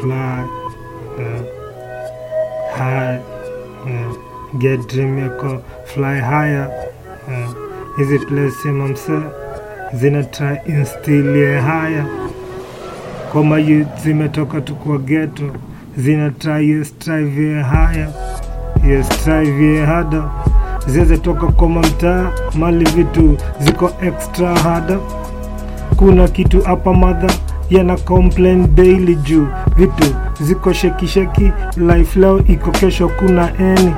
fly yeah. high get dream yako fly higher hizi place mamse zina try instilie haya kama youth zimetoka tu kwa ghetto zina try yes strive haya yes strive harder. Ziweze toka kwa mtaa mali vitu ziko extra harder. Kuna kitu hapa madha yana complain daily juu. Vitu ziko shekisheki life leo iko kesho kuna eni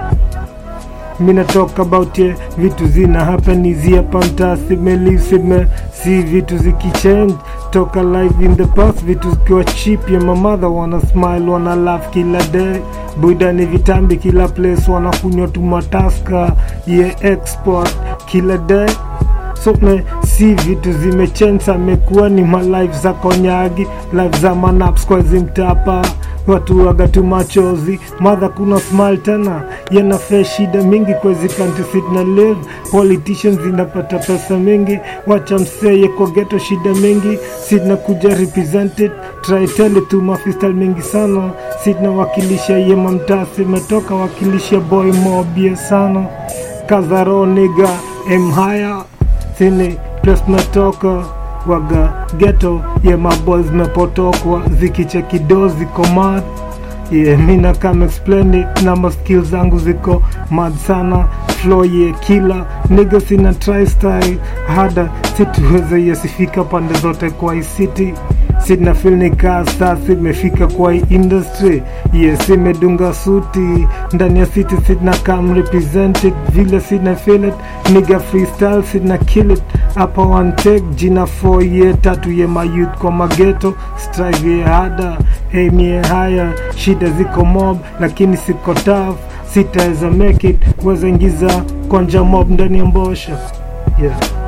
mina about ye vitu zina happen zia panta simeli sime si vitu zikichange toka live in the past vitu zikiwa chip ya mamadha wana smile wana laugh kila day. Buda ni vitambi kila place wanakunywa tumataska ye export kila day. So me, si vitu zimechensa amekuwa ni malife za konyagi life za manaps kwa watu wagatu machozi madha kuna smile tena. Yanafea shida mingi kwezi kanti live. Politicians inapata pesa mingi wacha kwa geto shida mingi. Sitna kuja represented try tu mafistal mingi sana. Sitna wakilisha ye mamtaa simetoka wakilisha boy mobie sana. Kazaro niga emhaya sini plus natoka waga geto ye maboys mepotokwa zikichekido ziko mad ye mina kam explain it namba skills zangu ziko mad sana. Flow ye kila niga sina try style. Hada situweze yesifika pande zote kwa city. Sina feel ni kaa sasa imefika kwa industry. Yes imedunga suti. Ndani ya city sina kam represented vile sina feel it niga freestyle sina kill it hapa wantek jina 4 ye tatu ye mayouth kwa mageto strive ye hada aim higher shida ziko mob lakini siko tough sitaweza make it weza ingiza kwanja mob ndani ya mbosha. Yeah